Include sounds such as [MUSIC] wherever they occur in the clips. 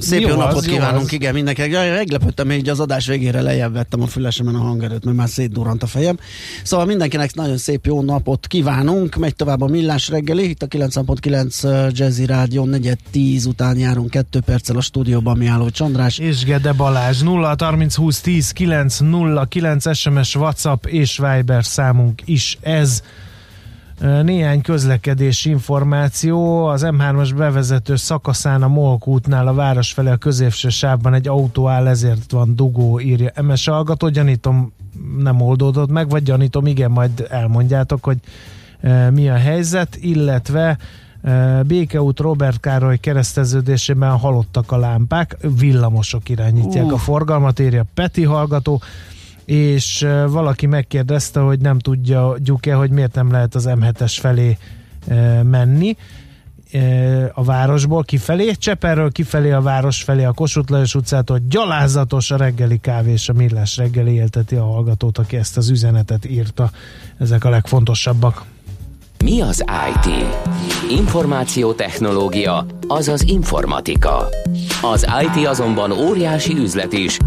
Szép jó, jó napot az, kívánunk, az. igen, mindenkinek. Meglepődtem, hogy az adás végére lejjebb vettem a fülesemen a hangerőt, mert már szétdurrant a fejem. Szóval mindenkinek nagyon szép jó napot kívánunk. Megy tovább a millás reggeli, itt a 9.9 Jazzy Rádió, 4 10 után járunk 2 perccel a stúdióban, mi álló Csandrás. És Gede Balázs, 0 30 20 10 9 0 9 SMS, WhatsApp és Viber számunk is ez. Néhány közlekedési információ. Az M3-as bevezető szakaszán a Molk útnál a város felé a középső sávban egy autó áll, ezért van dugó, írja MS hallgató. Gyanítom nem oldódott meg, vagy gyanítom, igen, majd elmondjátok, hogy mi a helyzet, illetve Békeút Robert Károly kereszteződésében halottak a lámpák, villamosok irányítják uh. a forgalmat, írja Peti hallgató és valaki megkérdezte, hogy nem tudja-e, hogy miért nem lehet az M7-es felé menni a városból kifelé, Cseperről kifelé a város felé, a Kossuth Lajos utcától gyalázatos a reggeli kávé és a millás reggeli élteti a hallgatót, aki ezt az üzenetet írta. Ezek a legfontosabbak. Mi az IT? Információtechnológia, azaz informatika. Az IT azonban óriási üzlet is,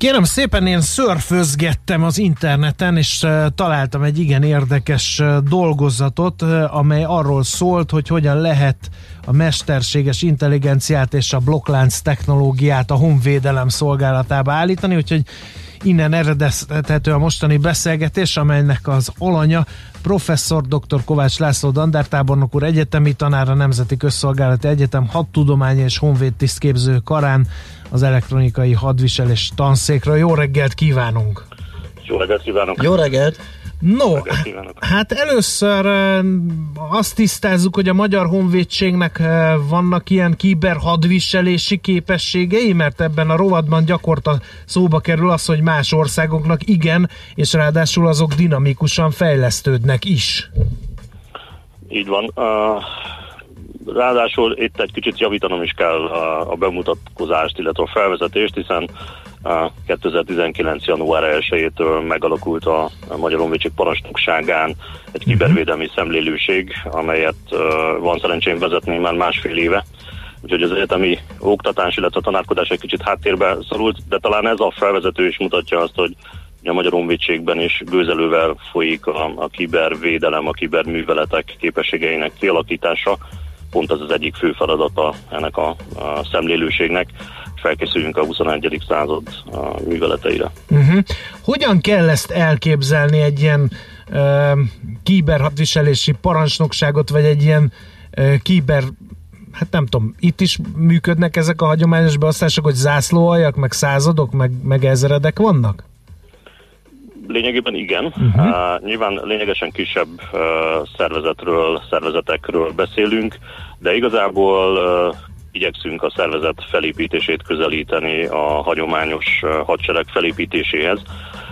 Kérem szépen, én szörfözgettem az interneten, és találtam egy igen érdekes dolgozatot, amely arról szólt, hogy hogyan lehet a mesterséges intelligenciát és a blokklánc technológiát a honvédelem szolgálatába állítani, úgyhogy innen eredezhető a mostani beszélgetés, amelynek az alanya professzor dr. Kovács László Dandártábornok úr egyetemi tanára Nemzeti Közszolgálati Egyetem hadtudományi és honvédtisztképző karán az elektronikai hadviselés tanszékra. Jó reggelt kívánunk! Jó reggelt kívánok! Jó reggelt! No, hát először azt tisztázzuk, hogy a Magyar Honvédségnek vannak ilyen kiberhadviselési képességei, mert ebben a rovadban gyakorta szóba kerül az, hogy más országoknak igen, és ráadásul azok dinamikusan fejlesztődnek is. Így van. Ráadásul itt egy kicsit javítanom is kell a bemutatkozást, illetve a felvezetést, hiszen 2019. január 1-től megalakult a Magyar Honvédség parancsnokságán egy kibervédelmi szemlélőség, amelyet van szerencsém vezetni már másfél éve. Úgyhogy az egyetemi oktatás, illetve a tanárkodás egy kicsit háttérbe szorult, de talán ez a felvezető is mutatja azt, hogy a Magyar Honvédségben is gőzelővel folyik a, a kibervédelem, a kiberműveletek képességeinek kialakítása. Pont ez az egyik fő feladata ennek a, a szemlélőségnek felkészüljünk a 21. század a műveleteire. Uh-huh. Hogyan kell ezt elképzelni egy ilyen uh, kiberhadviselési parancsnokságot, vagy egy ilyen uh, kiber hát nem tudom, itt is működnek ezek a hagyományos beosztások, hogy zászlóaljak, meg századok, meg, meg ezredek vannak? Lényegében igen. Uh-huh. Uh, nyilván lényegesen kisebb uh, szervezetről, szervezetekről beszélünk, de igazából uh, igyekszünk a szervezet felépítését közelíteni a hagyományos hadsereg felépítéséhez,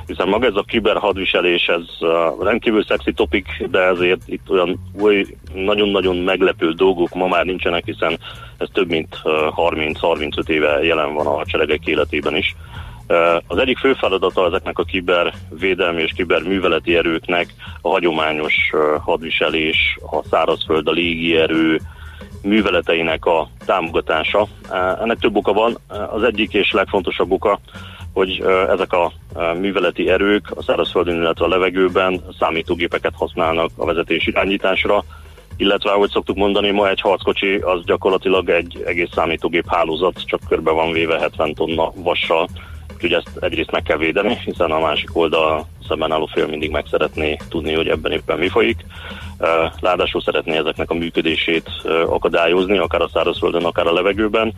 hiszen maga ez a kiberhadviselés, ez rendkívül szexi topik, de ezért itt olyan új, nagyon-nagyon meglepő dolgok ma már nincsenek, hiszen ez több mint 30-35 éve jelen van a hadseregek életében is. Az egyik fő feladata ezeknek a kibervédelmi és kiberműveleti erőknek a hagyományos hadviselés, a szárazföld, a légierő, műveleteinek a támogatása. Ennek több oka van. Az egyik és legfontosabb oka, hogy ezek a műveleti erők a szárazföldön, illetve a levegőben számítógépeket használnak a vezetés irányításra, illetve ahogy szoktuk mondani, ma egy harckocsi az gyakorlatilag egy egész számítógép hálózat, csak körbe van véve 70 tonna vassal, úgyhogy ezt egyrészt meg kell védeni, hiszen a másik oldal szemben álló fél mindig meg szeretné tudni, hogy ebben éppen mi folyik. Ráadásul szeretné ezeknek a működését akadályozni, akár a szárazföldön, akár a levegőben.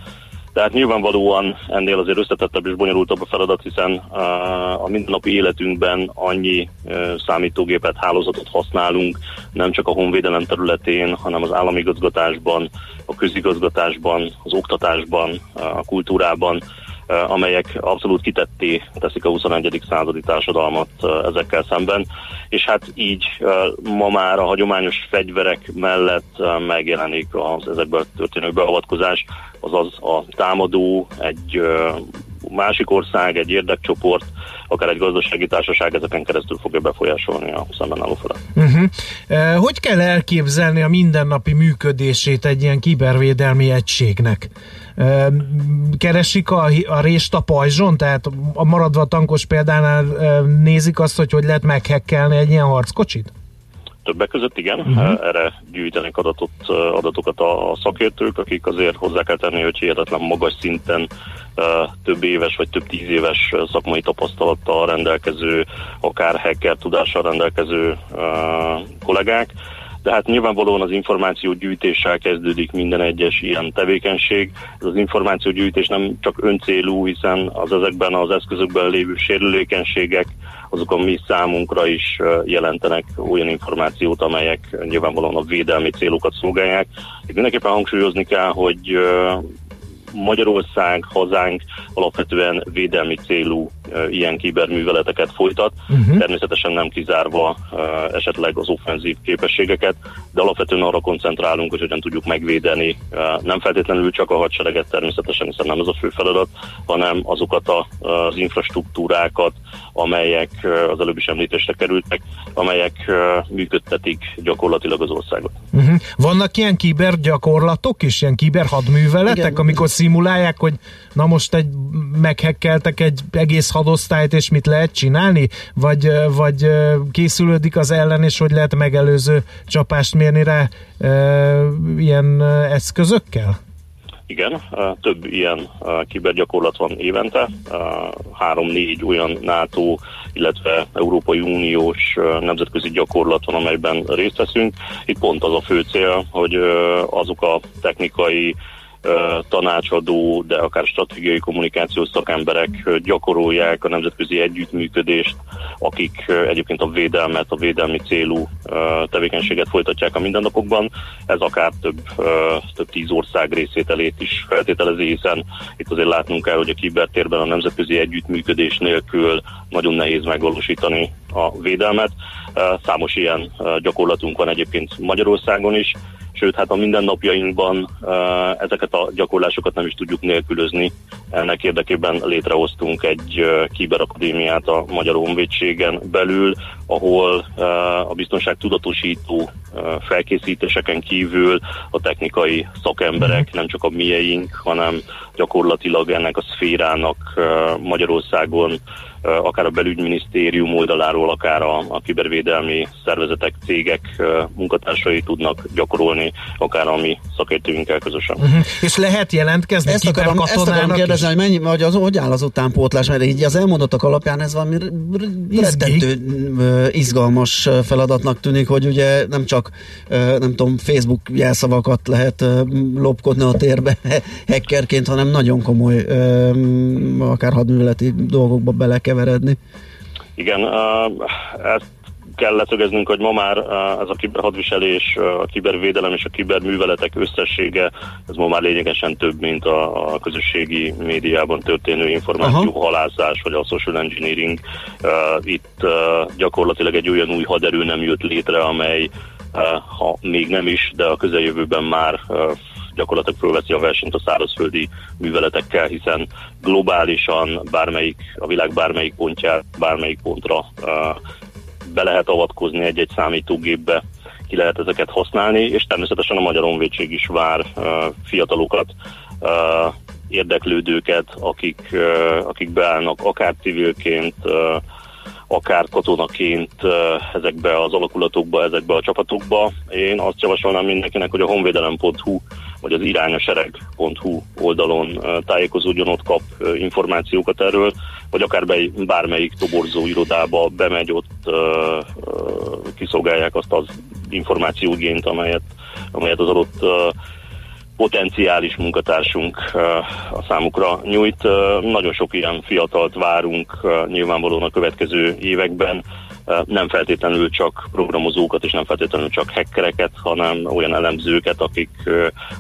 Tehát nyilvánvalóan ennél azért összetettebb és bonyolultabb a feladat, hiszen a mindennapi életünkben annyi számítógépet, hálózatot használunk, nem csak a honvédelem területén, hanem az állami igazgatásban, a közigazgatásban, az oktatásban, a kultúrában, amelyek abszolút kitetté teszik a 21. századi társadalmat ezekkel szemben, és hát így ma már a hagyományos fegyverek mellett megjelenik az ezekből történő beavatkozás, azaz a támadó, egy másik ország, egy érdekcsoport, akár egy gazdasági társaság ezeken keresztül fogja befolyásolni a szemben álló felet. Uh-huh. Hogy kell elképzelni a mindennapi működését egy ilyen kibervédelmi egységnek? Keresik a, a rést a pajzson, tehát a maradva a tankos példánál nézik azt, hogy hogy lehet meghekkelni egy ilyen harckocsit? Többek között igen, uh-huh. erre gyűjtenek adatot, adatokat a szakértők, akik azért hozzá kell tenni, hogy hihetetlen magas szinten több éves vagy több tíz éves szakmai tapasztalattal rendelkező, akár hacker tudással rendelkező kollégák, de hát nyilvánvalóan az információ gyűjtéssel kezdődik minden egyes ilyen tevékenység. Ez az információ gyűjtés nem csak öncélú, hiszen az ezekben az eszközökben lévő sérülékenységek, azok a mi számunkra is jelentenek olyan információt, amelyek nyilvánvalóan a védelmi célokat szolgálják. Itt mindenképpen hangsúlyozni kell, hogy Magyarország, hazánk alapvetően védelmi célú ilyen kiberműveleteket folytat, uh-huh. természetesen nem kizárva esetleg az offenzív képességeket, de alapvetően arra koncentrálunk, hogy hogyan tudjuk megvédeni nem feltétlenül csak a hadsereget természetesen, hiszen nem ez a fő feladat, hanem azokat a, az infrastruktúrákat, amelyek az előbb is említésre kerültek, amelyek működtetik gyakorlatilag az országot. Uh-huh. Vannak ilyen kibergyakorlatok is, ilyen kiberhadműveletek, Igen. amikor szimulálják, hogy na most egy meghekkeltek egy egész hadosztályt, és mit lehet csinálni? Vagy, vagy készülődik az ellen, és hogy lehet megelőző csapást mérni rá e, ilyen eszközökkel? Igen, több ilyen kibergyakorlat van évente, három-négy olyan NATO, illetve Európai Uniós nemzetközi gyakorlat van, amelyben részt veszünk. Itt pont az a fő cél, hogy azok a technikai tanácsadó, de akár stratégiai kommunikációs szakemberek gyakorolják a nemzetközi együttműködést, akik egyébként a védelmet, a védelmi célú tevékenységet folytatják a mindennapokban. Ez akár több, több tíz ország részételét is feltételezi, hiszen itt azért látnunk kell, hogy a kibertérben a nemzetközi együttműködés nélkül nagyon nehéz megvalósítani a védelmet. Számos ilyen gyakorlatunk van egyébként Magyarországon is, sőt, hát a mindennapjainkban ezeket a gyakorlásokat nem is tudjuk nélkülözni. Ennek érdekében létrehoztunk egy kiberakadémiát a Magyar Honvédségen belül, ahol a biztonság tudatosító felkészítéseken kívül a technikai szakemberek, mhm. nem csak a mieink, hanem gyakorlatilag ennek a szférának Magyarországon akár a belügyminisztérium oldaláról, akár a, a kibervédelmi szervezetek, cégek munkatársai tudnak gyakorolni, akár a mi szakértőinkkel közösen. Uh-huh. És lehet jelentkezni ezt akarom, ezt akarom kérdezni, hogy, mennyi, hogy, az, hogy áll az utánpótlás, mert így az elmondottak alapján ez valami rettentő izgalmas feladatnak tűnik, hogy ugye nem csak nem tudom, Facebook jelszavakat lehet lopkodni a térbe [LAUGHS] hackerként, hanem nagyon komoly akár hadműveleti dolgokba bele keveredni. Igen, ezt kell leszögeznünk, hogy ma már ez a kiberhadviselés, a kibervédelem és a kiberműveletek összessége, ez ma már lényegesen több, mint a, a közösségi médiában történő információ halászás, vagy a social engineering. Itt gyakorlatilag egy olyan új haderő nem jött létre, amely ha még nem is, de a közeljövőben már gyakorlatilag fölveszi a versenyt a szárazföldi műveletekkel, hiszen globálisan bármelyik, a világ bármelyik pontját, bármelyik pontra be lehet avatkozni egy-egy számítógépbe, ki lehet ezeket használni, és természetesen a Magyar Honvédség is vár fiatalokat, érdeklődőket, akik, akik beállnak akár civilként, akár katonaként ezekbe az alakulatokba, ezekbe a csapatokba. Én azt javasolnám mindenkinek, hogy a honvédelem.hu vagy az irányasereg.hu oldalon tájékozódjon, ott kap információkat erről, vagy akár be, bármelyik toborzó irodába bemegy, ott kiszolgálják azt az információgént, amelyet, amelyet az adott potenciális munkatársunk a számukra nyújt. Nagyon sok ilyen fiatalt várunk nyilvánvalóan a következő években, nem feltétlenül csak programozókat és nem feltétlenül csak hackereket, hanem olyan elemzőket, akik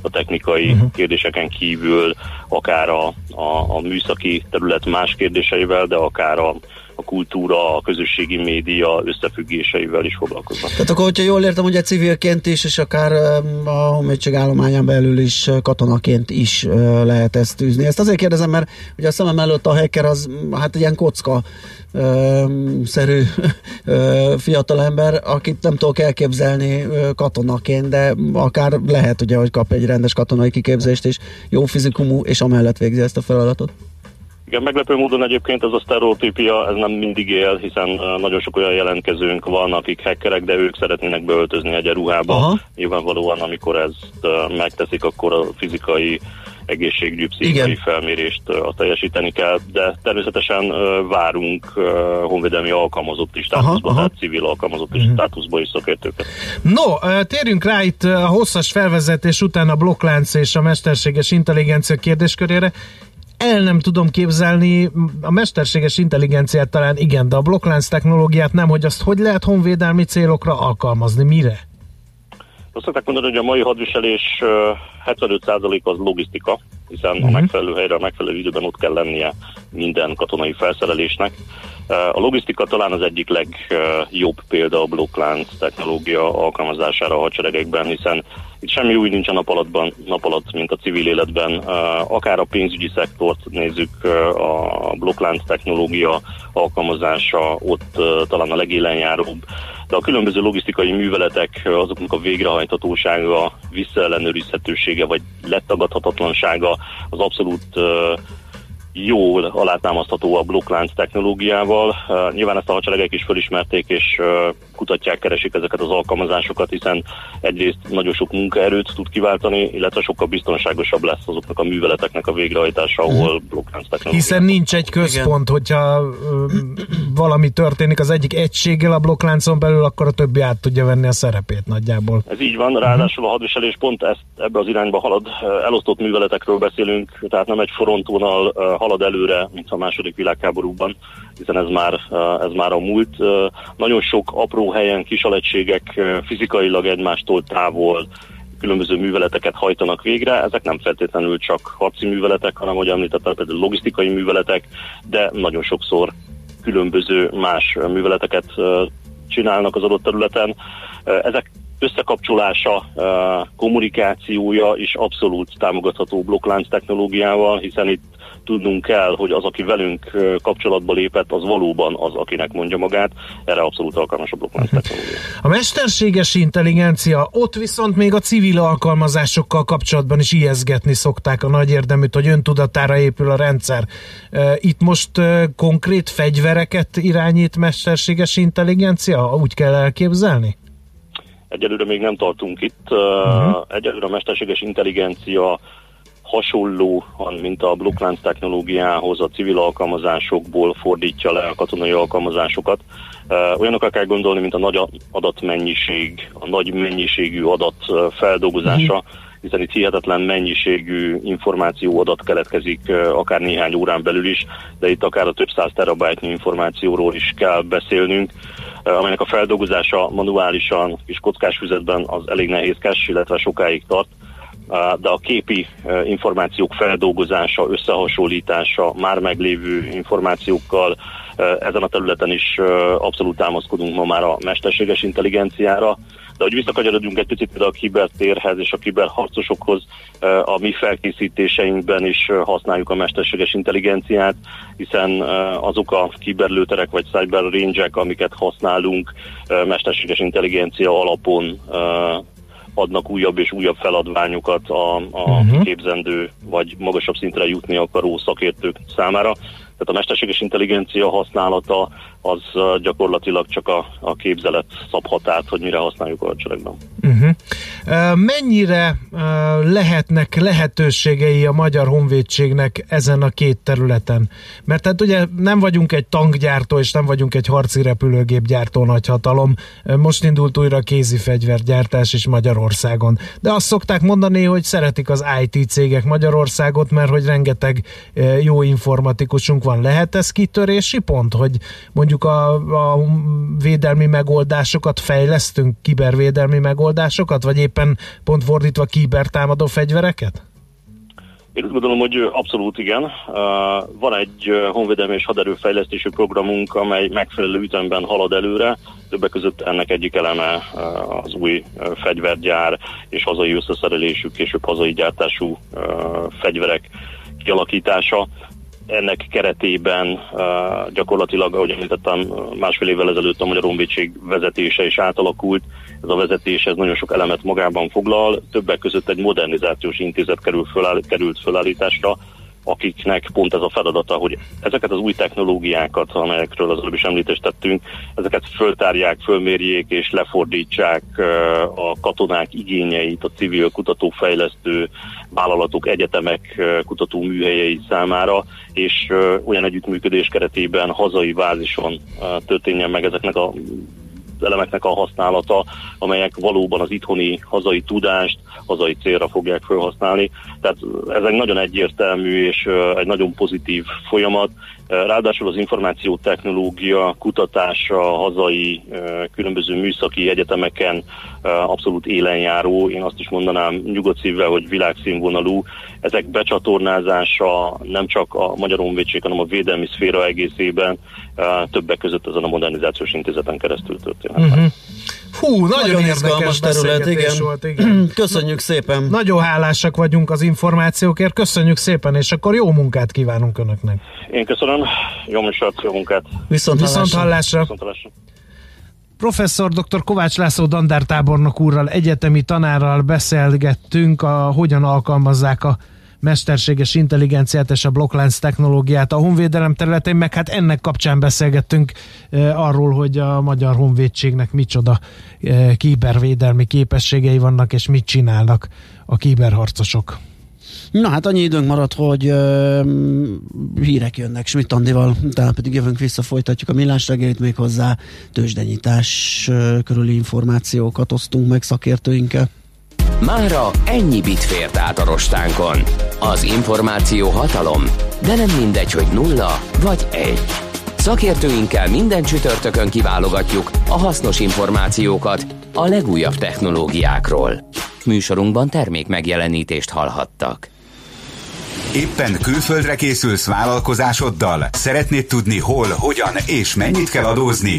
a technikai uh-huh. kérdéseken kívül akár a, a, a műszaki terület más kérdéseivel, de akár a a kultúra, a közösségi média összefüggéseivel is foglalkoznak. Tehát akkor, hogyha jól értem, hogy civilként is, és akár a honvédség állományán belül is katonaként is lehet ezt tűzni. Ezt azért kérdezem, mert ugye a szemem előtt a hacker az hát ilyen kocka szerű fiatalember, akit nem tudok elképzelni katonaként, de akár lehet ugye, hogy kap egy rendes katonai kiképzést és jó fizikumú, és amellett végzi ezt a feladatot. Igen, meglepő módon egyébként ez a sztereotípia, ez nem mindig él, hiszen nagyon sok olyan jelentkezőnk van, akik hackerek, de ők szeretnének beöltözni egy ruhába. Aha. Nyilvánvalóan, amikor ezt megteszik, akkor a fizikai egészségügyi, pszichikai felmérést a teljesíteni kell, de természetesen várunk honvédelmi alkalmazott is státuszba, tehát civil alkalmazott is uh-huh. státuszba is szakértőket. No, térjünk rá itt a hosszas felvezetés után a blokklánc és a mesterséges intelligencia kérdéskörére el nem tudom képzelni, a mesterséges intelligenciát talán igen, de a blokklánc technológiát nem, hogy azt hogy lehet honvédelmi célokra alkalmazni, mire? Azt szokták mondani, hogy a mai hadviselés 75% az logisztika, hiszen uh-huh. a mhm. megfelelő helyre, a megfelelő időben ott kell lennie minden katonai felszerelésnek. A logisztika talán az egyik legjobb példa a blokklánc technológia alkalmazására a hadseregekben, hiszen itt semmi új nincs a nap, alattban, nap alatt, mint a civil életben. Akár a pénzügyi szektort nézzük, a blokklánc technológia alkalmazása ott talán a legélenjáróbb, de a különböző logisztikai műveletek, azoknak a végrehajthatósága, visszaellenőrizhetősége vagy letagadhatatlansága az abszolút jól alátámasztható a blokklánc technológiával. Nyilván ezt a hadseregek is fölismerték, és kutatják, keresik ezeket az alkalmazásokat, hiszen egyrészt nagyon sok munkaerőt tud kiváltani, illetve sokkal biztonságosabb lesz azoknak a műveleteknek a végrehajtása, ahol mhm. blokklánc technológia. Hiszen nincs egy központ, Igen. hogyha valami történik az egyik egységgel a blokkláncon belül, akkor a többi át tudja venni a szerepét nagyjából. Ez így van, ráadásul a hadviselés pont ezt ebbe az irányba halad. Elosztott műveletekről beszélünk, tehát nem egy frontvonal halad előre, mint a második világháborúban, hiszen ez már, ez már a múlt. Nagyon sok apró helyen kisalegységek fizikailag egymástól távol különböző műveleteket hajtanak végre. Ezek nem feltétlenül csak harci műveletek, hanem, ahogy említettem, például logisztikai műveletek, de nagyon sokszor különböző más műveleteket csinálnak az adott területen. Ezek összekapcsolása, kommunikációja is abszolút támogatható blokklánc technológiával, hiszen itt tudnunk kell, hogy az, aki velünk kapcsolatba lépett, az valóban az, akinek mondja magát. Erre abszolút alkalmas a blokklánc technológia. A mesterséges intelligencia, ott viszont még a civil alkalmazásokkal kapcsolatban is ijeszgetni szokták a nagy érdeműt, hogy öntudatára épül a rendszer. Itt most konkrét fegyvereket irányít mesterséges intelligencia? Úgy kell elképzelni? Egyelőre még nem tartunk itt. Uh-huh. Egyelőre a mesterséges intelligencia hasonlóan, mint a blokklánc technológiához a civil alkalmazásokból fordítja le a katonai alkalmazásokat. Olyanokat kell gondolni, mint a nagy adatmennyiség, a nagy mennyiségű adat feldolgozása, uh-huh hiszen itt hihetetlen mennyiségű információ adat keletkezik akár néhány órán belül is, de itt akár a több száz terabájtnyi információról is kell beszélnünk, amelynek a feldolgozása manuálisan és kockás füzetben az elég nehézkes, illetve sokáig tart de a képi információk feldolgozása, összehasonlítása már meglévő információkkal ezen a területen is abszolút támaszkodunk ma már a mesterséges intelligenciára. De hogy visszakanyarodjunk egy picit a kibertérhez és a kiberharcosokhoz, a mi felkészítéseinkben is használjuk a mesterséges intelligenciát, hiszen azok a kiberlőterek vagy cyber range amiket használunk, mesterséges intelligencia alapon adnak újabb és újabb feladványokat a, a uh-huh. képzendő vagy magasabb szintre jutni akaró szakértők számára. Tehát a mesterséges intelligencia használata az gyakorlatilag csak a, a képzelet szabhat át, hogy mire használjuk a hadseregben. Uh-huh. Mennyire lehetnek lehetőségei a Magyar Honvédségnek ezen a két területen? Mert tehát ugye nem vagyunk egy tankgyártó, és nem vagyunk egy harci repülőgépgyártó nagyhatalom. Most indult újra kézi fegyvergyártás is Magyarországon. De azt szokták mondani, hogy szeretik az IT cégek Magyarországot, mert hogy rengeteg jó informatikusunk van. Lehet ez kitörési pont, hogy mondjuk a, a védelmi megoldásokat fejlesztünk, kibervédelmi megoldásokat, vagy éppen pont fordítva kibertámadó fegyvereket? Én úgy gondolom, hogy abszolút igen. Van egy honvédelmi és haderőfejlesztési programunk, amely megfelelő ütemben halad előre. Többek között ennek egyik eleme az új fegyvergyár és hazai összeszerelésű, később hazai gyártású fegyverek kialakítása ennek keretében gyakorlatilag, ahogy említettem, másfél évvel ezelőtt a Magyar Honvédség vezetése is átalakult. Ez a vezetés ez nagyon sok elemet magában foglal, többek között egy modernizációs intézet került fölállításra, akiknek pont ez a feladata, hogy ezeket az új technológiákat, amelyekről az előbb is említést tettünk, ezeket föltárják, fölmérjék és lefordítsák a katonák igényeit, a civil kutatófejlesztő vállalatok, egyetemek kutatóműhelyei számára, és olyan együttműködés keretében hazai bázison történjen meg ezeknek a elemeknek a használata, amelyek valóban az itthoni hazai tudást, hazai célra fogják felhasználni. Tehát ez egy nagyon egyértelmű és egy nagyon pozitív folyamat. Ráadásul az információtechnológia kutatása hazai különböző műszaki egyetemeken abszolút élenjáró. Én azt is mondanám nyugodt szívvel, hogy világszínvonalú. Ezek becsatornázása nem csak a Magyar Honvédség, hanem a védelmi szféra egészében többek között ezen a modernizációs intézeten keresztül történt. Uh-huh. Hú, nagyon, nagyon érdekes terület, igen. Volt, igen. [CLEARS THROAT] Köszönjük szépen. Nagyon hálásak vagyunk az információkért, köszönjük szépen, és akkor jó munkát kívánunk Önöknek. Én köszönöm, jó műsort, jó munkát. Viszont, Viszont hallásra. Viszont hallásra. Professzor dr. Kovács László dandártábornok úrral, egyetemi tanárral beszélgettünk, a, hogyan alkalmazzák a mesterséges intelligenciát és a blokklánc technológiát a honvédelem területén, meg hát ennek kapcsán beszélgettünk e, arról, hogy a magyar honvédségnek micsoda e, kibervédelmi képességei vannak, és mit csinálnak a kiberharcosok. Na hát annyi időnk maradt, hogy uh, hírek jönnek Schmidt Andival, tehát pedig jövünk vissza, folytatjuk a millás reggelit még hozzá tőzsdenyítás körüli információkat osztunk meg szakértőinkkel. Mára ennyi bit fért át a rostánkon. Az információ hatalom, de nem mindegy, hogy nulla vagy egy. Szakértőinkkel minden csütörtökön kiválogatjuk a hasznos információkat a legújabb technológiákról. Műsorunkban termék megjelenítést hallhattak. Éppen külföldre készülsz vállalkozásoddal? Szeretnéd tudni hol, hogyan és mennyit kell adózni?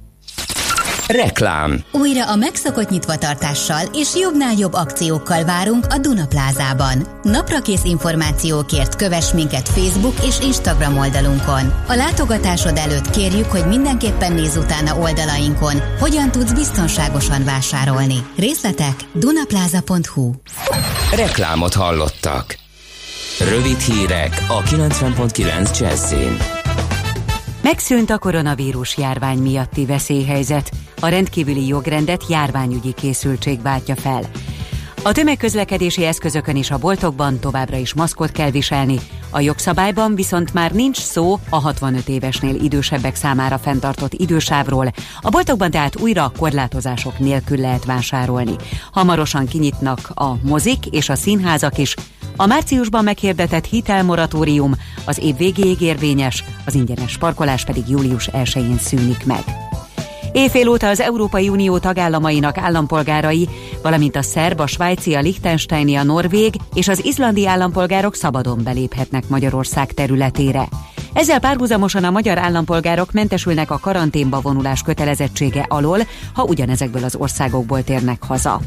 Reklám. Újra a megszokott nyitvatartással és jobbnál jobb akciókkal várunk a Duna Plázában. Naprakész információkért kövess minket Facebook és Instagram oldalunkon. A látogatásod előtt kérjük, hogy mindenképpen nézz utána oldalainkon, hogyan tudsz biztonságosan vásárolni. Részletek dunaplaza.hu Reklámot hallottak. Rövid hírek a 90.9 Jazzin. Megszűnt a koronavírus járvány miatti veszélyhelyzet. A rendkívüli jogrendet járványügyi készültség váltja fel. A tömegközlekedési eszközökön és a boltokban továbbra is maszkot kell viselni, a jogszabályban viszont már nincs szó a 65 évesnél idősebbek számára fenntartott idősávról, a boltokban tehát újra korlátozások nélkül lehet vásárolni. Hamarosan kinyitnak a mozik és a színházak is, a márciusban meghirdetett hitelmoratórium az év végéig érvényes, az ingyenes parkolás pedig július 1-én szűnik meg. Éjfél óta az Európai Unió tagállamainak állampolgárai, valamint a szerb, a svájci, a lichtensteini, a norvég és az izlandi állampolgárok szabadon beléphetnek Magyarország területére. Ezzel párhuzamosan a magyar állampolgárok mentesülnek a karanténba vonulás kötelezettsége alól, ha ugyanezekből az országokból térnek haza.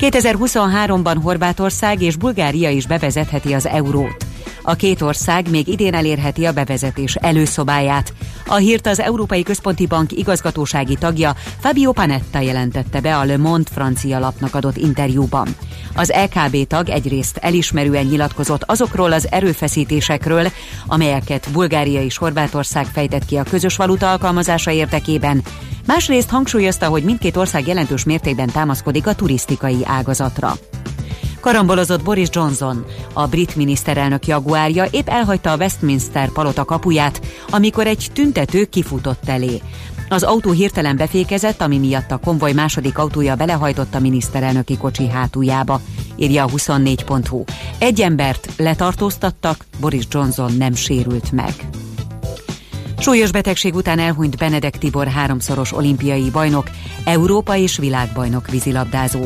2023-ban Horvátország és Bulgária is bevezetheti az eurót. A két ország még idén elérheti a bevezetés előszobáját. A hírt az Európai Központi Bank igazgatósági tagja Fabio Panetta jelentette be a Le Monde francia lapnak adott interjúban. Az LKB tag egyrészt elismerően nyilatkozott azokról az erőfeszítésekről, amelyeket Bulgária és Horvátország fejtett ki a közös valuta alkalmazása érdekében, másrészt hangsúlyozta, hogy mindkét ország jelentős mértékben támaszkodik a turisztikai ágazatra. Karambolozott Boris Johnson, a brit miniszterelnök jaguárja épp elhagyta a Westminster palota kapuját, amikor egy tüntető kifutott elé. Az autó hirtelen befékezett, ami miatt a konvoj második autója belehajtott a miniszterelnöki kocsi hátuljába, írja a 24.hu. Egy embert letartóztattak, Boris Johnson nem sérült meg. Súlyos betegség után elhunyt Benedek Tibor háromszoros olimpiai bajnok, Európa és világbajnok vízilabdázó.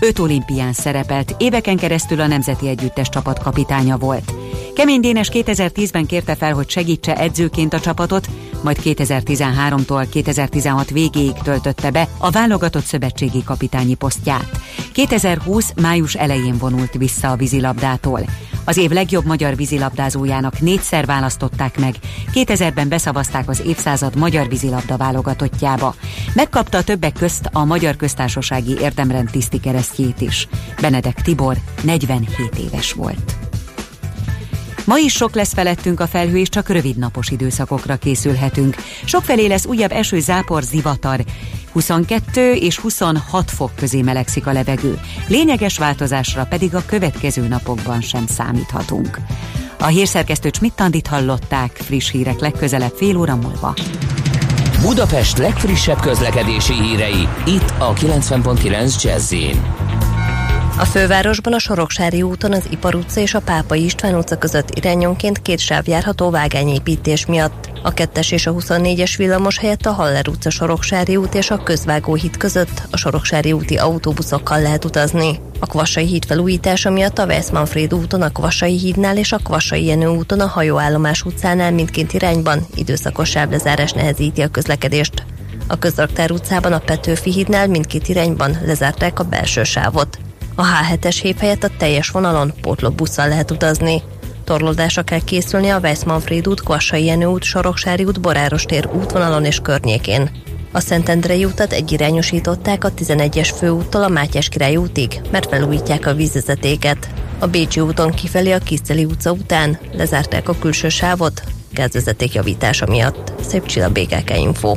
Öt olimpián szerepelt, éveken keresztül a Nemzeti Együttes csapat kapitánya volt. Kemény Dénes 2010-ben kérte fel, hogy segítse edzőként a csapatot, majd 2013-tól 2016 végéig töltötte be a válogatott szövetségi kapitányi posztját. 2020 május elején vonult vissza a vízilabdától. Az év legjobb magyar vízilabdázójának négyszer választották meg, 2000-ben beszavazták az évszázad magyar vízilabda válogatottjába. Megkapta a többek közt a Magyar Köztársasági Érdemrend tiszti keresztjét is. Benedek Tibor 47 éves volt. Ma is sok lesz felettünk a felhő, és csak rövid napos időszakokra készülhetünk. Sokfelé lesz újabb eső, zápor, zivatar. 22 és 26 fok közé melegszik a levegő. Lényeges változásra pedig a következő napokban sem számíthatunk. A hírszerkesztő Csmittandit hallották, friss hírek legközelebb fél óra múlva. Budapest legfrissebb közlekedési hírei, itt a 90.9 jazz a fővárosban a Soroksári úton az Ipar utca és a Pápai István utca között irányonként két sáv járható vágányépítés miatt. A 2-es és a 24-es villamos helyett a Haller utca Soroksári út és a híd között a Soroksári úti autóbuszokkal lehet utazni. A Kvassai híd felújítása miatt a Veszmanfréd úton, a Kvassai hídnál és a Kvassai Jenő úton a hajóállomás utcánál mindként irányban időszakos sávlezárás nehezíti a közlekedést. A Közraktár utcában a Petőfi hídnál mindkét irányban lezárták a belső sávot. A H7-es hép helyett a teljes vonalon pótlóbusszal lehet utazni. Torlódásra kell készülni a Weiss-Manfred út, Kvassai Jenő út, Soroksári út, Boráros tér útvonalon és környékén. A Szentendrei utat egyirányosították a 11-es főúttól a Mátyás király útig, mert felújítják a vízvezetéket. A Bécsi úton kifelé a Kiszteli utca után lezárták a külső sávot, gázvezeték javítása miatt. Szép csilla BKK Info.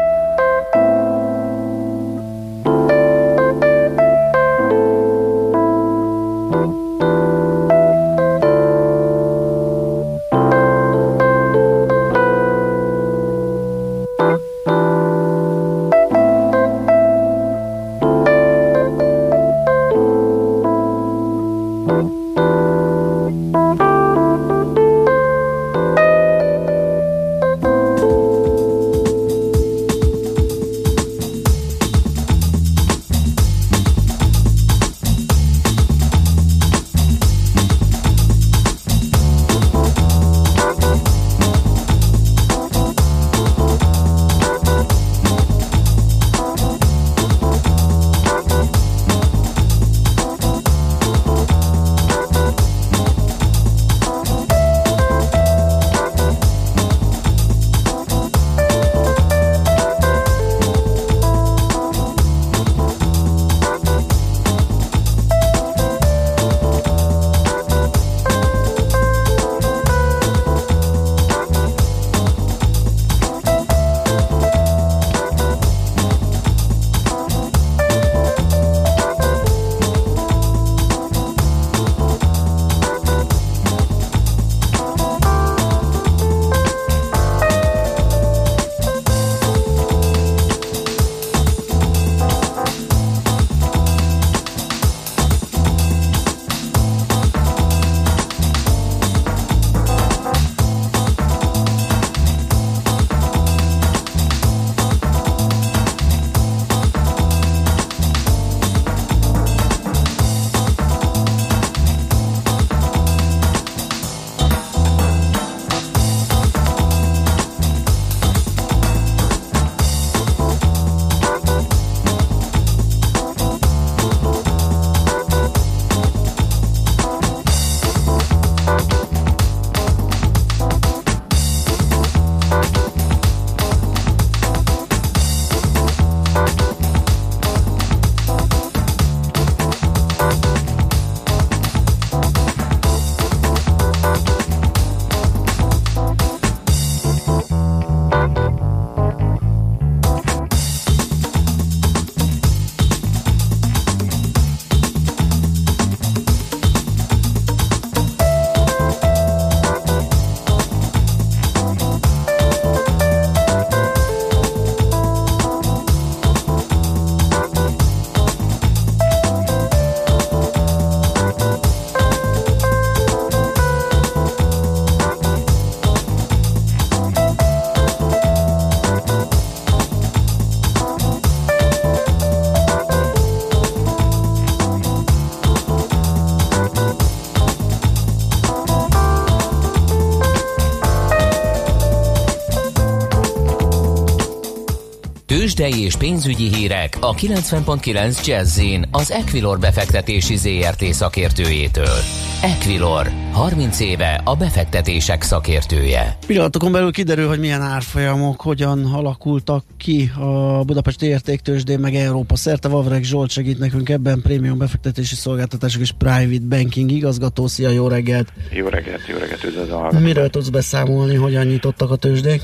Tőzsdei és pénzügyi hírek a 90.9 jazz az Equilor befektetési ZRT szakértőjétől. Equilor, 30 éve a befektetések szakértője. Pillanatokon belül kiderül, hogy milyen árfolyamok, hogyan alakultak ki a Budapesti Értéktősdén, meg Európa szerte. Vavreg Zsolt segít nekünk ebben, prémium befektetési szolgáltatások és private banking igazgató. Szia, jó reggelt! Jó reggelt, jó reggelt, üdvözlöm! Miről tudsz beszámolni, hogyan nyitottak a tőzsdék?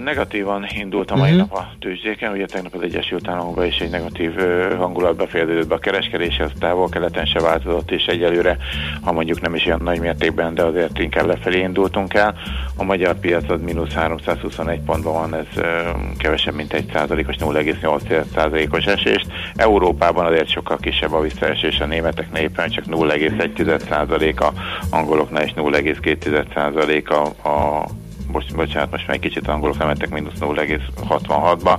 Negatívan indult a mai uh-huh. nap a tőzsdéken, ugye tegnap az Egyesült Államokban is egy negatív hangulatba fejeződött be a kereskedés, ez távol-keleten se változott, és egyelőre, ha mondjuk nem is olyan nagy mértékben, de azért inkább lefelé indultunk el. A magyar piac az mínusz 321 pontban van, ez kevesebb, mint egy százalékos, 0,8 százalékos esést. Európában azért sokkal kisebb a visszaesés a németeknél éppen csak 0,1 százalék, a angoloknál is 0,2 százalék a, a most, bocsánat, most már egy kicsit angolok emeltek mínusz 0,66-ba,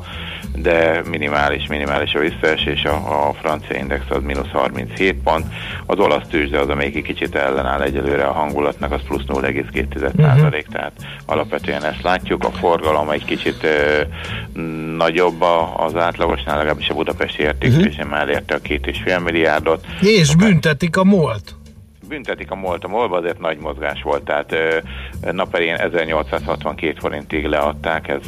de minimális, minimális a visszaesés, a, a francia index az mínusz 37 pont, az olasz tőzsde az, amelyik egy kicsit ellenáll egyelőre a hangulatnak, az plusz 0,2 uh-huh. tehát alapvetően ezt látjuk, a forgalom egy kicsit ö, nagyobb az átlagosnál, legalábbis a budapesti értéktése uh-huh. már elérte a két és fél milliárdot. És Akár... büntetik a molt büntetik a MOL-t, a mol azért nagy mozgás volt, tehát naperén 1862 forintig leadták, ez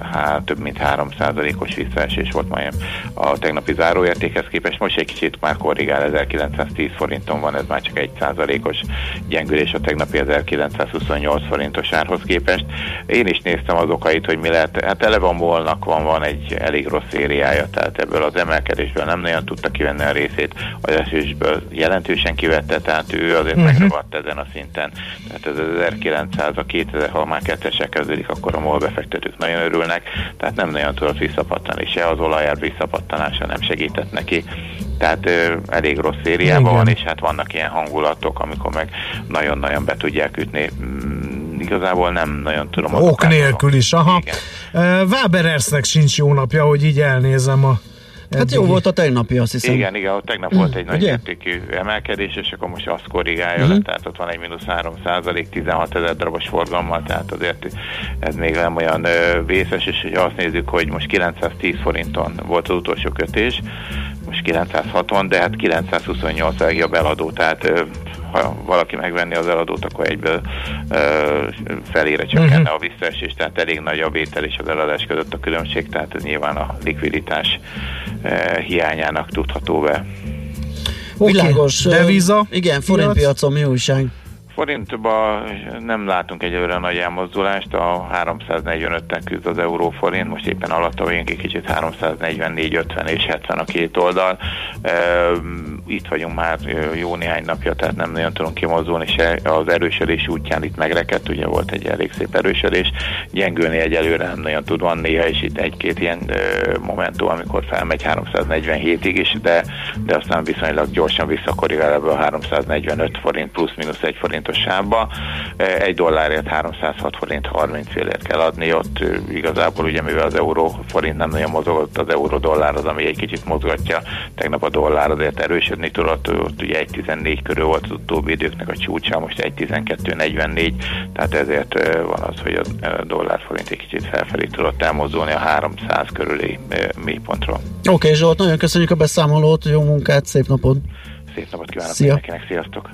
hát több mint 3%-os visszaesés volt majd a tegnapi záróértékhez képest. Most egy kicsit már korrigál, 1910 forinton van, ez már csak 1%-os gyengülés a tegnapi 1928 forintos árhoz képest. Én is néztem az okait, hogy mi lehet. Hát eleve a molnak van, van egy elég rossz szériája, tehát ebből az emelkedésből nem nagyon tudta kivenni a részét, az esésből jelentősen kivette, tehát ő azért uh-huh. megragadt ezen a szinten. Tehát ez az 1900, a 2000, ha már kettesek kezdődik, akkor a MOL befektetők nagyon örülnek, ennek, tehát nem nagyon tudott visszapattani, se az olajár visszapattanása nem segített neki. Tehát ö, elég rossz szériában van, és hát vannak ilyen hangulatok, amikor meg nagyon-nagyon be tudják ütni. Mm, igazából nem nagyon tudom. Ok nélkül is, aha. Igen. Waberersnek sincs jó napja, hogy így elnézem a Hát jó volt a tegnapi, azt hiszem. Igen, igen, ott tegnap volt egy nagy értékű emelkedés, és akkor most azt korrigálja uh-huh. le, tehát ott van egy mínusz 3 százalék, 16 ezer darabos forgalommal, tehát azért ez még nem olyan ö, vészes, és hogy azt nézzük, hogy most 910 forinton volt az utolsó kötés, most 960, de hát 928 a eladó, tehát ha valaki megvenni az eladót, akkor egyből ö, felére csökkenne uh-huh. a visszaesés, tehát elég nagy a vétel és az eladás között a különbség, tehát ez nyilván a likviditás ö, hiányának tudható be. Okay. Világos. Deviza? Igen, forintpiacon mi újság? Forintban nem látunk egyelőre nagy elmozdulást, a 345-tel küzd az euró forint, most éppen alatt a egy kicsit 344, 50 és 70 a két oldal. Itt vagyunk már jó néhány napja, tehát nem nagyon tudunk kimozdulni, se az erősödés útján itt megrekedt, ugye volt egy elég szép erősödés, gyengülni egyelőre nem nagyon tud, van néha is itt egy-két ilyen momentum, amikor felmegy 347-ig is, de, de aztán viszonylag gyorsan visszakorrigál ebből a 345 forint plusz-minusz egy forint forintos sávba, egy dollárért 306 forint 30 félért kell adni, ott igazából ugye mivel az euró forint nem nagyon mozogott, az euró dollár az, ami egy kicsit mozgatja, tegnap a dollár azért erősödni tudott, ott ugye 1.14 körül volt az utóbbi időknek a csúcsa, most 1.12.44, tehát ezért van az, hogy a dollár forint egy kicsit felfelé tudott elmozdulni a 300 körüli mélypontról. Oké okay, Zsolt, nagyon köszönjük a beszámolót, jó munkát, szép napot! Szép napot kívánok Szia. mindenkinek, sziasztok!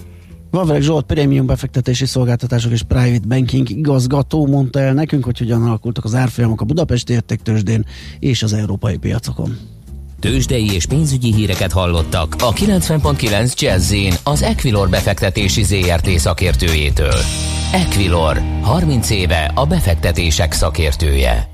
Vavreg Zsolt, prémium befektetési szolgáltatások és private banking igazgató mondta el nekünk, hogy hogyan alakultak az árfolyamok a Budapesti értéktősdén és az európai piacokon. Tőzsdei és pénzügyi híreket hallottak a 90.9 jazz az Equilor befektetési ZRT szakértőjétől. Equilor, 30 éve a befektetések szakértője.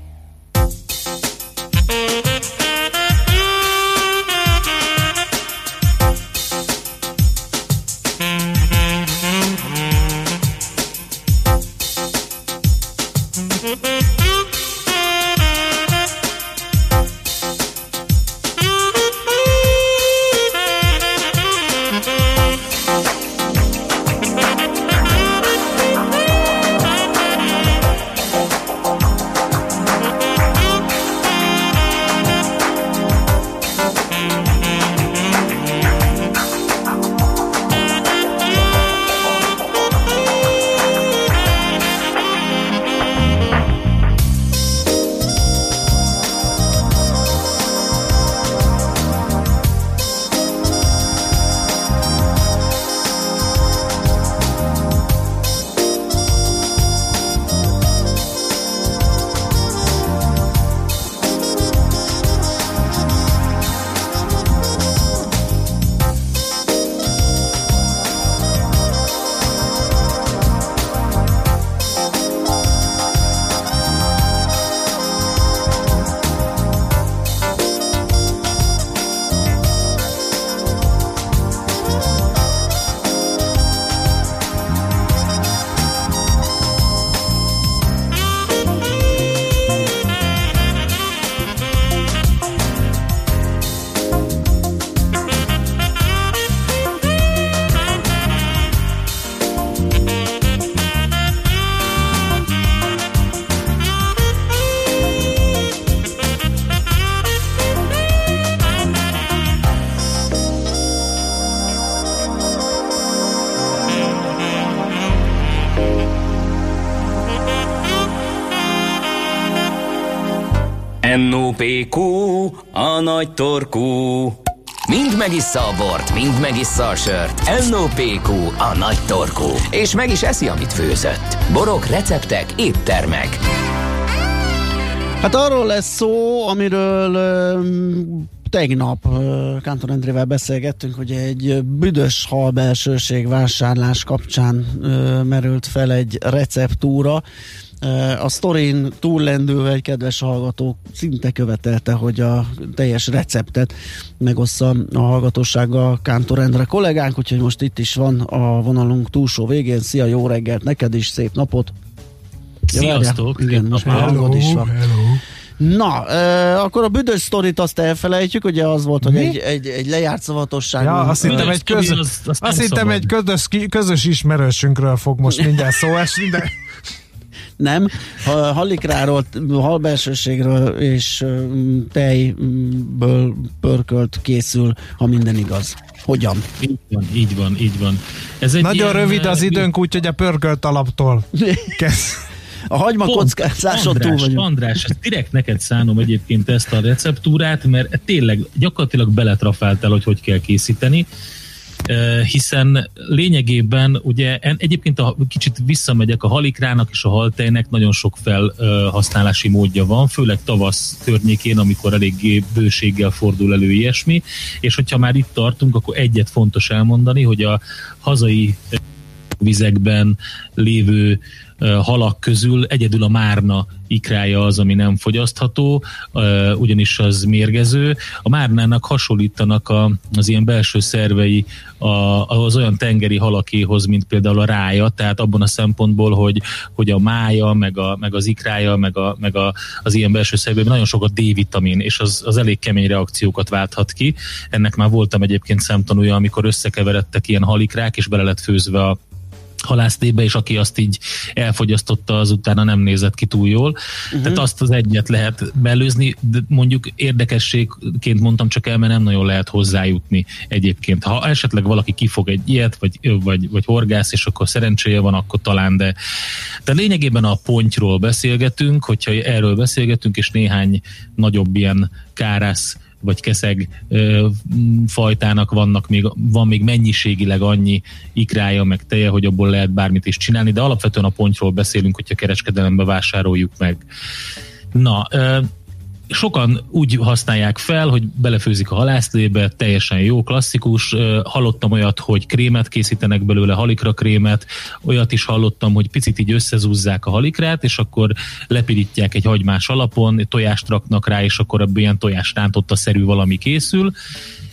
NOPQ, a nagy torkú. Mind megissza a bort, mind megissza a sört. NOPQ, a nagy torkú. És meg is eszi, amit főzött. Borok, receptek, éttermek. Hát arról lesz szó, amiről tegnap Kántor Endrével beszélgettünk, hogy egy büdös halbelsőség vásárlás kapcsán merült fel egy receptúra. A sztorin túllendülve egy kedves hallgató szinte követelte, hogy a teljes receptet megossza a hallgatósággal Kántor Endre kollégánk, úgyhogy most itt is van a vonalunk túlsó végén. Szia, jó reggelt neked is, szép napot! Sziasztok! Ja, Igen, most már hangod is van. Hello. Na, e, akkor a büdös sztorit azt elfelejtjük, ugye az volt, hogy egy, egy, egy lejárt szavatosság. Ja, azt hittem egy, köz, az, az azt hittem egy közös, közös ismerősünkről fog most mindjárt szó esni, de... Nem, ha Halikráról, halbelsőségről és tejből pörkölt készül, ha minden igaz. Hogyan? Így van, így van, így van. Ez egy Nagyon rövid az időnk, úgyhogy a pörkölt alaptól kezd. A hagyma kockázáson túl vagyunk. András, ezt direkt neked szánom egyébként ezt a receptúrát, mert tényleg gyakorlatilag beletrafáltál, hogy hogy kell készíteni hiszen lényegében ugye egyébként a, kicsit visszamegyek a halikrának és a haltejnek nagyon sok felhasználási módja van, főleg tavasz környékén, amikor eléggé bőséggel fordul elő ilyesmi, és hogyha már itt tartunk, akkor egyet fontos elmondani, hogy a hazai vizekben lévő halak közül egyedül a márna ikrája az, ami nem fogyasztható, ugyanis az mérgező. A márnának hasonlítanak a, az ilyen belső szervei a, az olyan tengeri halakéhoz, mint például a rája, tehát abban a szempontból, hogy, hogy a mája, meg, a, meg az ikrája, meg, a, meg a, az ilyen belső szervei nagyon sok a D-vitamin, és az, az elég kemény reakciókat válthat ki. Ennek már voltam egyébként szemtanúja, amikor összekeveredtek ilyen halikrák, és bele lett főzve a halásztébe, és aki azt így elfogyasztotta, az utána nem nézett ki túl jól. Uh-huh. Tehát azt az egyet lehet belőzni, de mondjuk érdekességként mondtam csak el, mert nem nagyon lehet hozzájutni egyébként. Ha esetleg valaki kifog egy ilyet, vagy, vagy, vagy horgász, és akkor szerencséje van, akkor talán, de, de lényegében a pontról beszélgetünk, hogyha erről beszélgetünk, és néhány nagyobb ilyen kárász vagy keszeg ö, fajtának vannak még, van még mennyiségileg annyi ikrája, meg teje, hogy abból lehet bármit is csinálni, de alapvetően a pontról beszélünk, hogyha kereskedelembe vásároljuk meg. Na, ö, sokan úgy használják fel, hogy belefőzik a halászlébe, teljesen jó, klasszikus. Hallottam olyat, hogy krémet készítenek belőle, halikra krémet, olyat is hallottam, hogy picit így összezúzzák a halikrát, és akkor lepirítják egy hagymás alapon, tojást raknak rá, és akkor ebből ilyen tojás a szerű valami készül,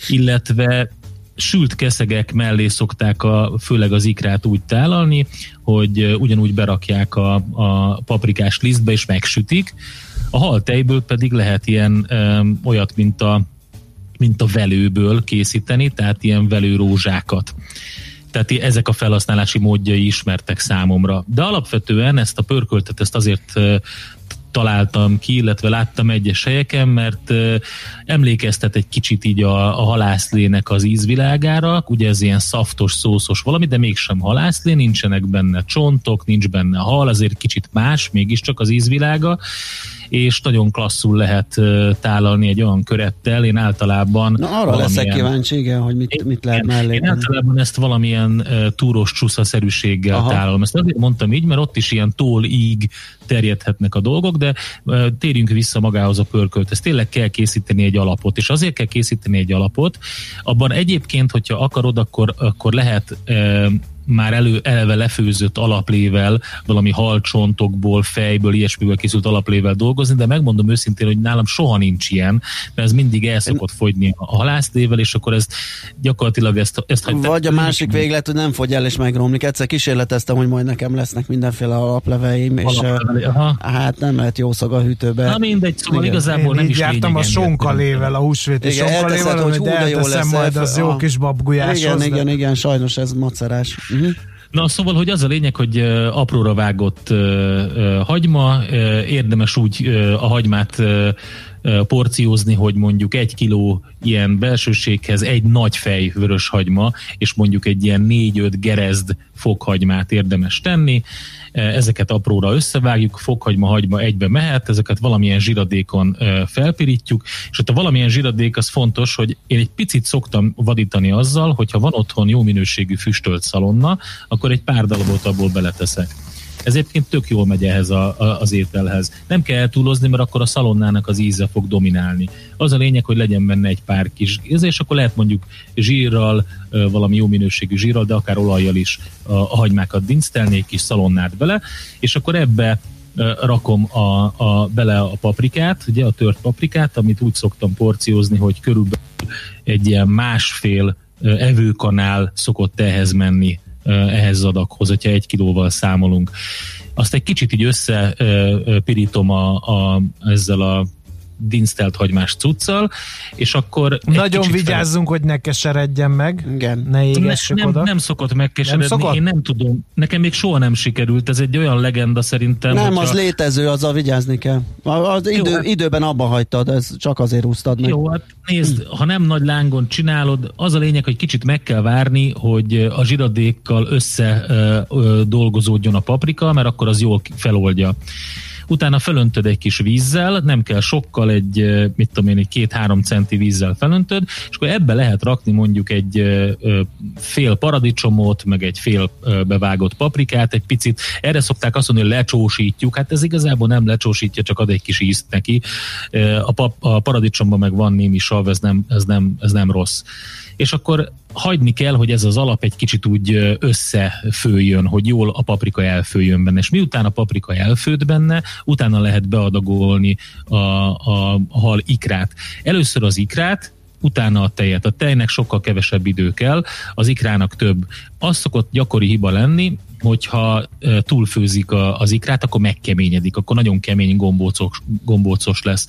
illetve sült keszegek mellé szokták a, főleg az ikrát úgy tálalni, hogy ugyanúgy berakják a, a paprikás lisztbe és megsütik, a haltejből pedig lehet ilyen ö, olyat, mint a, mint a velőből készíteni, tehát ilyen velőrózsákat. Tehát ezek a felhasználási módjai ismertek számomra. De alapvetően ezt a pörköltet ezt azért találtam ki, illetve láttam egyes helyeken, mert emlékeztet egy kicsit így a, a halászlének az ízvilágára, ugye ez ilyen szaftos, szószos valami, de mégsem halászlé, nincsenek benne csontok, nincs benne hal, azért kicsit más, mégiscsak az ízvilága, és nagyon klasszul lehet tálalni egy olyan körettel. Én általában... Na arra valamilyen... leszek kíváncsi, igen, hogy mit, mit lehet mellé. Én általában ezt valamilyen túros csúszaszerűséggel Aha. tálalom. Ezt azért mondtam így, mert ott is ilyen tól, íg terjedhetnek a dolgok, de térjünk vissza magához a pörkölt. Ezt tényleg kell készíteni egy alapot, és azért kell készíteni egy alapot. Abban egyébként, hogyha akarod, akkor, akkor lehet már elő, eleve lefőzött alaplével, valami halcsontokból, fejből, ilyesmiből készült alaplével dolgozni, de megmondom őszintén, hogy nálam soha nincs ilyen, mert ez mindig el szokott fogyni a halászlével, és akkor ez gyakorlatilag ezt, ezt hagyta. Vagy a másik véglet, hogy nem fogy el és megromlik. Egyszer kísérleteztem, hogy majd nekem lesznek mindenféle alapleveim, és aha. hát nem lehet jó szag a hűtőbe. Na mindegy, szóval igen. igazából Én nem is jártam a sonkalével, a húsvéti sonkalével, hogy de elteszem majd az jó kis babgulyáshoz. Igen, igen, igen, sajnos ez macerás. Uh-huh. Na szóval, hogy az a lényeg, hogy apróra vágott hagyma, érdemes úgy a hagymát porciózni, hogy mondjuk egy kiló ilyen belsőséghez egy nagy fej vöröshagyma, és mondjuk egy ilyen négy-öt gerezd fokhagymát érdemes tenni. Ezeket apróra összevágjuk, fokhagyma, hagyma egybe mehet, ezeket valamilyen zsiradékon felpirítjuk, és ott a valamilyen zsiradék az fontos, hogy én egy picit szoktam vadítani azzal, hogyha van otthon jó minőségű füstölt szalonna, akkor egy pár darabot abból beleteszek ez egyébként tök jól megy ehhez a, a, az ételhez. Nem kell eltúlozni, mert akkor a szalonnának az íze fog dominálni. Az a lényeg, hogy legyen benne egy pár kis íze, és akkor lehet mondjuk zsírral, valami jó minőségű zsírral, de akár olajjal is a, a hagymákat dinctelni, kis szalonnát bele, és akkor ebbe rakom a, a, bele a paprikát, ugye a tört paprikát, amit úgy szoktam porciózni, hogy körülbelül egy ilyen másfél evőkanál szokott ehhez menni ehhez az adaghoz, hogyha egy kilóval számolunk. Azt egy kicsit így összepirítom a, a, ezzel a dinsztelt hagymás cuccal, és akkor... Nagyon vigyázzunk, fel... hogy ne keseredjen meg, Igen. ne égessük ne, nem, oda. Nem szokott megkeseredni, nem szokott? én nem tudom. Nekem még soha nem sikerült, ez egy olyan legenda szerintem. Nem, hogyha... az létező, azzal vigyázni kell. Az idő, hát... időben abba hagytad, ez csak azért úsztad meg. Jó, hát nézd, ha nem nagy lángon csinálod, az a lényeg, hogy kicsit meg kell várni, hogy a zsiradékkal össze dolgozódjon a paprika, mert akkor az jól feloldja utána felöntöd egy kis vízzel, nem kell sokkal, egy, mit tudom én, egy két-három centi vízzel felöntöd, és akkor ebbe lehet rakni mondjuk egy fél paradicsomot, meg egy fél bevágott paprikát, egy picit. Erre szokták azt mondani, hogy lecsósítjuk, hát ez igazából nem lecsósítja, csak ad egy kis ízt neki. A, pap, a paradicsomban meg van némi sav, ez nem, ez nem, ez nem rossz és akkor hagyni kell, hogy ez az alap egy kicsit úgy összefőjön, hogy jól a paprika elfőjön benne, és miután a paprika elfőd benne, utána lehet beadagolni a, a, hal ikrát. Először az ikrát, utána a tejet. A tejnek sokkal kevesebb idő kell, az ikrának több. Az szokott gyakori hiba lenni, hogyha túlfőzik az ikrát, akkor megkeményedik, akkor nagyon kemény gombócos, gombócos lesz.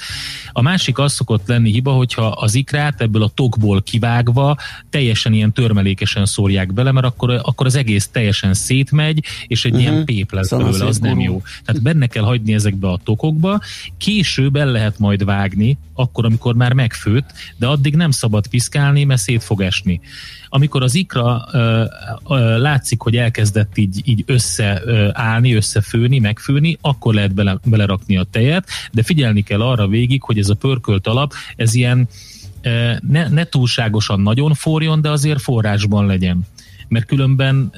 A másik az szokott lenni hiba, hogyha az ikrát ebből a tokból kivágva teljesen ilyen törmelékesen szórják bele, mert akkor, akkor az egész teljesen szétmegy, és egy uh-huh. ilyen mhm. pép lesz szóval belőle, az nem jó. Tehát benne kell hagyni ezekbe a tokokba, később el lehet majd vágni, akkor, amikor már megfőtt, de addig nem szabad piszkálni, mert szét fog esni. Amikor az ikra ö, ö, látszik, hogy elkezdett így, így összeállni, összefőni, megfőni, akkor lehet bele, belerakni a tejet, de figyelni kell arra végig, hogy ez a pörkölt alap, ez ilyen ne, ne túlságosan nagyon forjon, de azért forrásban legyen mert különben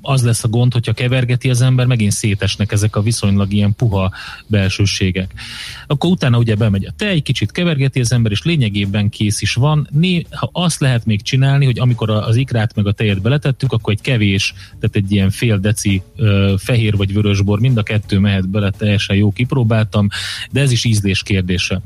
az lesz a gond, hogyha kevergeti az ember, megint szétesnek ezek a viszonylag ilyen puha belsőségek. Akkor utána ugye bemegy a tej, kicsit kevergeti az ember, és lényegében kész is van. Né, ha azt lehet még csinálni, hogy amikor az ikrát meg a tejet beletettük, akkor egy kevés, tehát egy ilyen fél deci fehér vagy vörösbor, mind a kettő mehet bele, teljesen jó kipróbáltam, de ez is ízlés kérdése.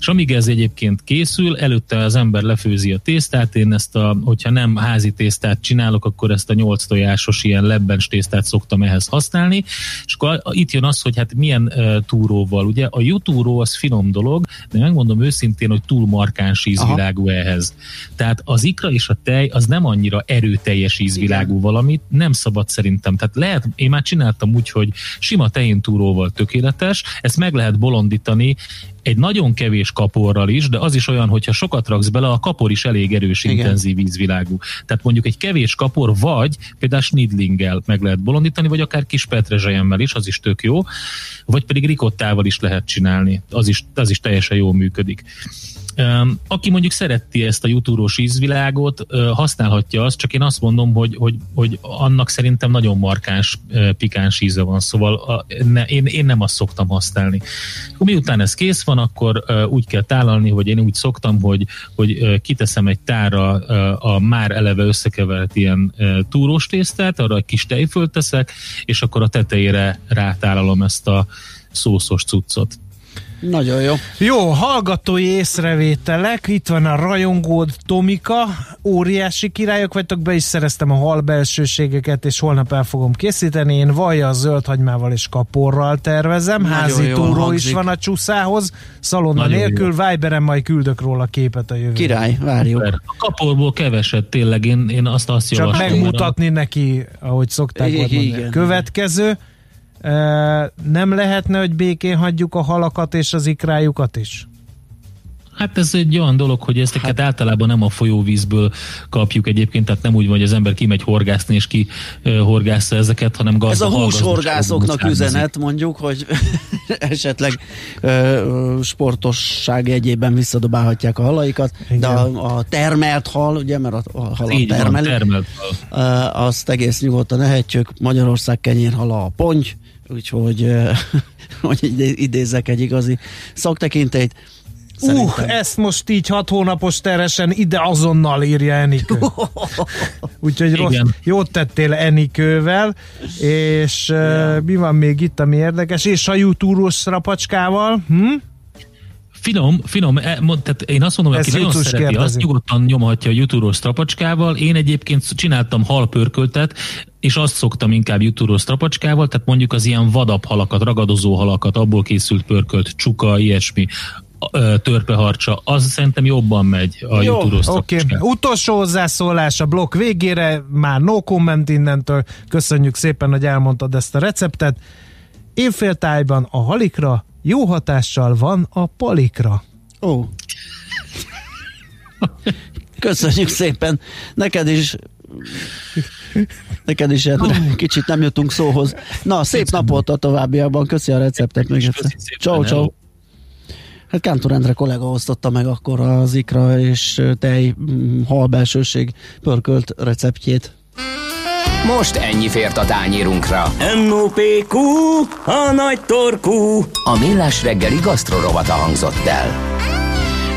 És amíg ez egyébként készül, előtte az ember lefőzi a tésztát, én ezt a, hogyha nem házi tésztát csinálok, akkor ezt a nyolc tojásos ilyen lebbens tésztát szoktam ehhez használni, és akkor itt jön az, hogy hát milyen uh, túróval, ugye a jutúró az finom dolog, de megmondom őszintén, hogy túl markáns ízvilágú Aha. ehhez. Tehát az ikra és a tej az nem annyira erőteljes ízvilágú Igen. valamit, nem szabad szerintem. Tehát lehet, én már csináltam úgy, hogy sima tején túróval tökéletes, ezt meg lehet bolondítani egy nagyon kevés kaporral is, de az is olyan, hogyha sokat raksz bele, a kapor is elég erős, Igen. intenzív vízvilágú. Tehát mondjuk egy kevés kapor, vagy például snidlinggel meg lehet bolondítani, vagy akár kis petrezselyemmel is, az is tök jó, vagy pedig rikottával is lehet csinálni, az is, az is teljesen jól működik. Aki mondjuk szereti ezt a jutúrós ízvilágot, használhatja azt, csak én azt mondom, hogy, hogy, hogy annak szerintem nagyon markáns, pikáns íze van, szóval a, ne, én, én nem azt szoktam használni. Miután ez kész van, akkor úgy kell tálalni, hogy én úgy szoktam, hogy, hogy kiteszem egy tára a már eleve összekevert ilyen túrós tésztát, arra egy kis tejfölt teszek, és akkor a tetejére rátálalom ezt a szószos cuccot. Nagyon jó. Jó, hallgatói észrevételek. Itt van a rajongód Tomika. Óriási királyok vagytok, be is szereztem a hal belsőségeket, és holnap el fogom készíteni. Én vaja, zöldhagymával és kaporral tervezem. Nagyon Házi túró is van a csúszához. Szalonna Nagyon nélkül. Jó. Viberen majd küldök róla képet a jövőben. Király, várjuk. A kaporból keveset tényleg, én, én azt azt Csak megmutatni neki, ahogy szokták mondani. Következő nem lehetne, hogy békén hagyjuk a halakat és az ikrájukat is? Hát ez egy olyan dolog, hogy ezeket hát. általában nem a folyóvízből kapjuk egyébként, tehát nem úgy van, hogy az ember kimegy horgászni és ki horgászza ezeket, hanem gazda, Ez a húshorgászoknak üzenet mondjuk, hogy [LAUGHS] esetleg uh, sportosság egyében visszadobálhatják a halaikat, Igen. de a, a termelt hal, ugye, mert a, a hal a termel, termelt hal. Azt egész nyugodtan ehetjük, Magyarország kenyérhala a ponty, úgyhogy [LAUGHS] hogy idézek egy igazi szaktekintélyt, Szerintem. Uh, ezt most így hat hónapos teresen ide azonnal írja Enikő. [LAUGHS] Úgyhogy rossz, jót tettél Enikővel, és ja. uh, mi van még itt, ami érdekes, és a jutúros rapacskával, hm? Finom, finom, e, tehát én azt mondom, hogy aki nagyon szereti, kérdezi. azt nyugodtan nyomhatja a jutúros strapacskával. Én egyébként csináltam halpörköltet, és azt szoktam inkább jutúros strapacskával, tehát mondjuk az ilyen vadabb halakat, ragadozó halakat, abból készült pörkölt, csuka, ilyesmi, törpeharcsa, az szerintem jobban megy a Jó, oké. Okay. Utolsó hozzászólás a blokk végére, már no comment innentől. Köszönjük szépen, hogy elmondtad ezt a receptet. Évféltájban a halikra jó hatással van a palikra. Ó. Köszönjük szépen. Neked is Neked is, Endre. Kicsit nem jutunk szóhoz. Na, szép napot a továbbiakban. Köszi a receptet még egyszer. Ciao, ciao. Hát Kántor Endre kollega osztotta meg akkor az ikra és tej halbelsőség pörkölt receptjét. Most ennyi fért a tányérunkra. M.O.P.Q. A nagy torkú. A millás reggeli gasztrorovata hangzott el.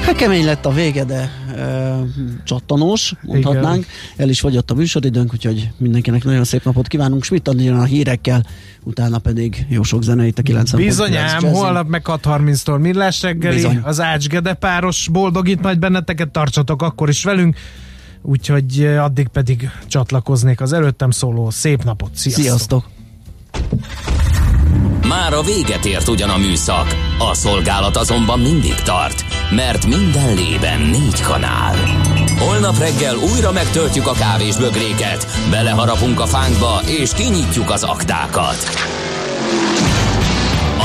Hát kemény lett a vége, de e, csattanós, mondhatnánk. Igen. El is fogyott a műsoridőnk, úgyhogy mindenkinek nagyon szép napot kívánunk. Schmidt a hírekkel, utána pedig jó sok zene itt a 90 Bizonyám, holnap meg 6.30-tól millás reggeli, Bizony. az Ács Gede páros boldogít majd benneteket, tartsatok akkor is velünk. Úgyhogy addig pedig csatlakoznék az előttem szóló szép napot. Sziasztok! Sziasztok. Már a véget ért ugyan a műszak, a szolgálat azonban mindig tart, mert minden lében négy kanál. Holnap reggel újra megtöltjük a kávés bögréket, beleharapunk a fánkba és kinyitjuk az aktákat.